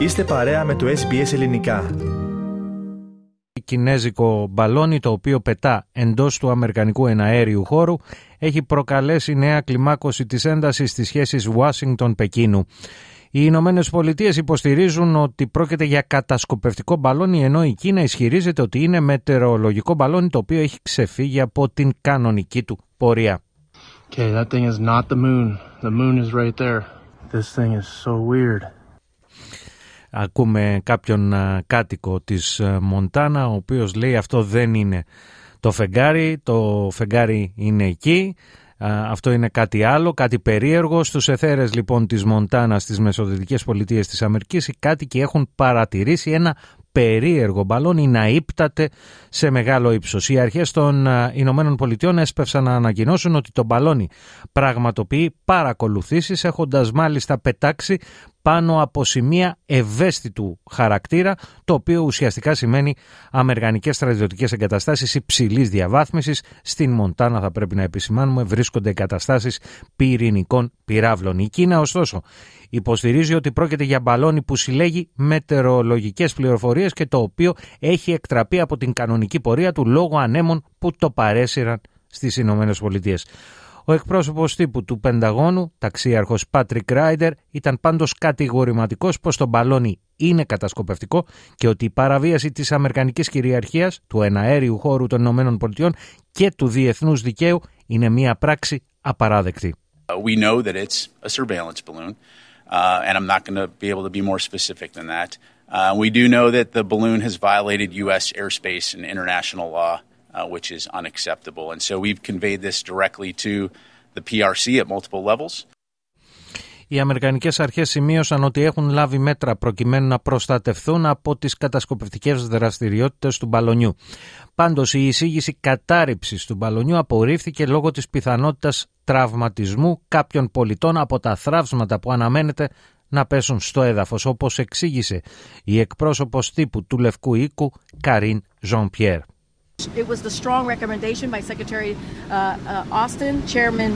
Είστε παρέα με το SBS Ελληνικά. Κινέζικο μπαλόνι το οποίο πετά εντός του Αμερικανικού εναέριου χώρου έχει προκαλέσει νέα κλιμάκωση της έντασης στις σχέσεις Ουάσιγκτον-Πεκίνου. Οι Ηνωμένες Πολιτείες υποστηρίζουν ότι πρόκειται για κατασκοπευτικό μπαλόνι, ενώ η Κίνα ισχυρίζεται ότι είναι μετεωρολογικό μπαλόνι το οποίο έχει ξεφύγει από την κανονική του πορεία. Okay, that thing is not the moon. The moon is right there. This thing is so weird. Ακούμε κάποιον κάτοικο της Μοντάνα ο οποίος λέει αυτό δεν είναι το φεγγάρι, το φεγγάρι είναι εκεί, αυτό είναι κάτι άλλο, κάτι περίεργο. Στους εθέρες λοιπόν της Μοντάνα στις Μεσοδυτικές Πολιτείες της Αμερικής οι κάτοικοι έχουν παρατηρήσει ένα περίεργο μπαλόνι να ύπταται σε μεγάλο ύψος. Οι αρχές των Ηνωμένων Πολιτειών έσπευσαν να ανακοινώσουν ότι το μπαλόνι πραγματοποιεί παρακολουθήσεις έχοντας μάλιστα πετάξει πάνω από σημεία ευαίσθητου χαρακτήρα, το οποίο ουσιαστικά σημαίνει αμερικανικές στρατιωτικές εγκαταστάσεις υψηλής διαβάθμισης. Στην Μοντάνα θα πρέπει να επισημάνουμε βρίσκονται εγκαταστάσεις πυρηνικών πυράβλων. Η Κίνα ωστόσο υποστηρίζει ότι πρόκειται για μπαλόνι που συλλέγει μετεωρολογικές πληροφορίες και το οποίο έχει εκτραπεί από την κανονική πορεία του λόγω ανέμων που το παρέσυραν στις Ηνωμένες Πολιτείες. Ο εκπρόσωπος τύπου του Πενταγώνου, ταξίαρχος Πάτρικ Ράιντερ, ήταν πάντως κατηγορηματικός πως το μπαλόνι είναι κατασκοπευτικό και ότι η παραβίαση της Αμερικανικής κυριαρχίας, του εναέριου χώρου των Ηνωμένων Πολιτειών και του διεθνούς δικαίου είναι μια πράξη απαράδεκτη. We know that it's a surveillance balloon, uh, and I'm not going to be able to be more specific than that. Uh, we do know that the balloon has violated U.S. airspace and international law. Uh, which is unacceptable. And so we've conveyed this directly to the PRC at multiple levels. Οι Αμερικανικές αρχές σημείωσαν ότι έχουν λάβει μέτρα προκειμένου να προστατευθούν από τις κατασκοπευτικές δραστηριότητες του μπαλονιού. Πάντως η εισήγηση κατάρριψης του μπαλονιού απορρίφθηκε λόγω της πιθανότητας τραυματισμού κάποιων πολιτών από τα θράψματα που αναμένεται να πέσουν στο έδαφος, όπως εξήγησε η εκπρόσωπος τύπου του Λευκού Οίκου Καρίν Ζων Πιέρ. It was the strong recommendation by Secretary uh, uh, Austin, Chairman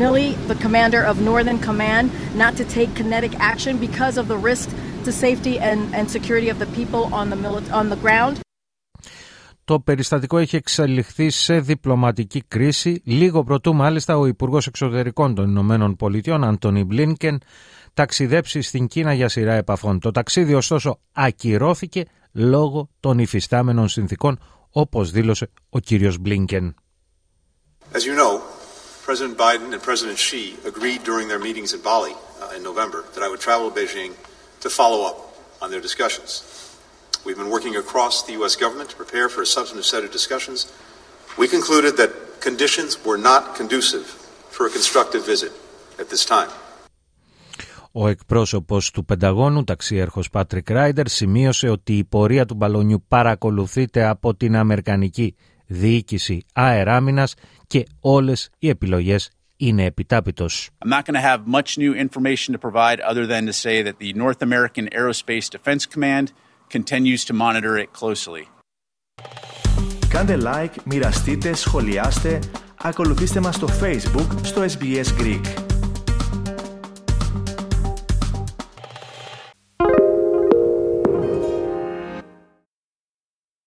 Milley, the commander of Northern Command, not to take kinetic action because of the risk to safety and, and security of the people on the, on the ground. Το περιστατικό έχει εξελιχθεί σε διπλωματική κρίση. Λίγο πρωτού, μάλιστα, ο Υπουργός Εξωτερικών των Ηνωμένων Πολιτειών, Αντώνι Μπλίνκεν, ταξιδέψει στην Κίνα για σειρά επαφών. Το ταξίδι, ωστόσο, ακυρώθηκε λόγω των υφιστάμενων συνθήκων όπως δήλωσε ο κύριος Μπλίνκεν. As you know, President Biden and President Xi agreed during their meetings in Bali uh, in November that I would travel to Beijing to follow up on their discussions. We've been working across the U.S. government to prepare for a substantive set of discussions. We concluded that conditions were not conducive for a constructive visit at this time. Ο εκπρόσωπος του Πενταγώνου, ταξίαρχος Πάτρικ Ράιντερ, σημείωσε ότι η πορεία του μπαλονιού παρακολουθείται από την Αμερικανική Διοίκηση Αεράμινας και όλες οι επιλογές είναι επιτάπητος. I'm not going to have much new information to provide other than to say that the North American Aerospace Defense Command continues to monitor it closely. Κάντε like, μοιραστείτε, σχολιάστε, ακολουθήστε μας στο Facebook, στο SBS Greek.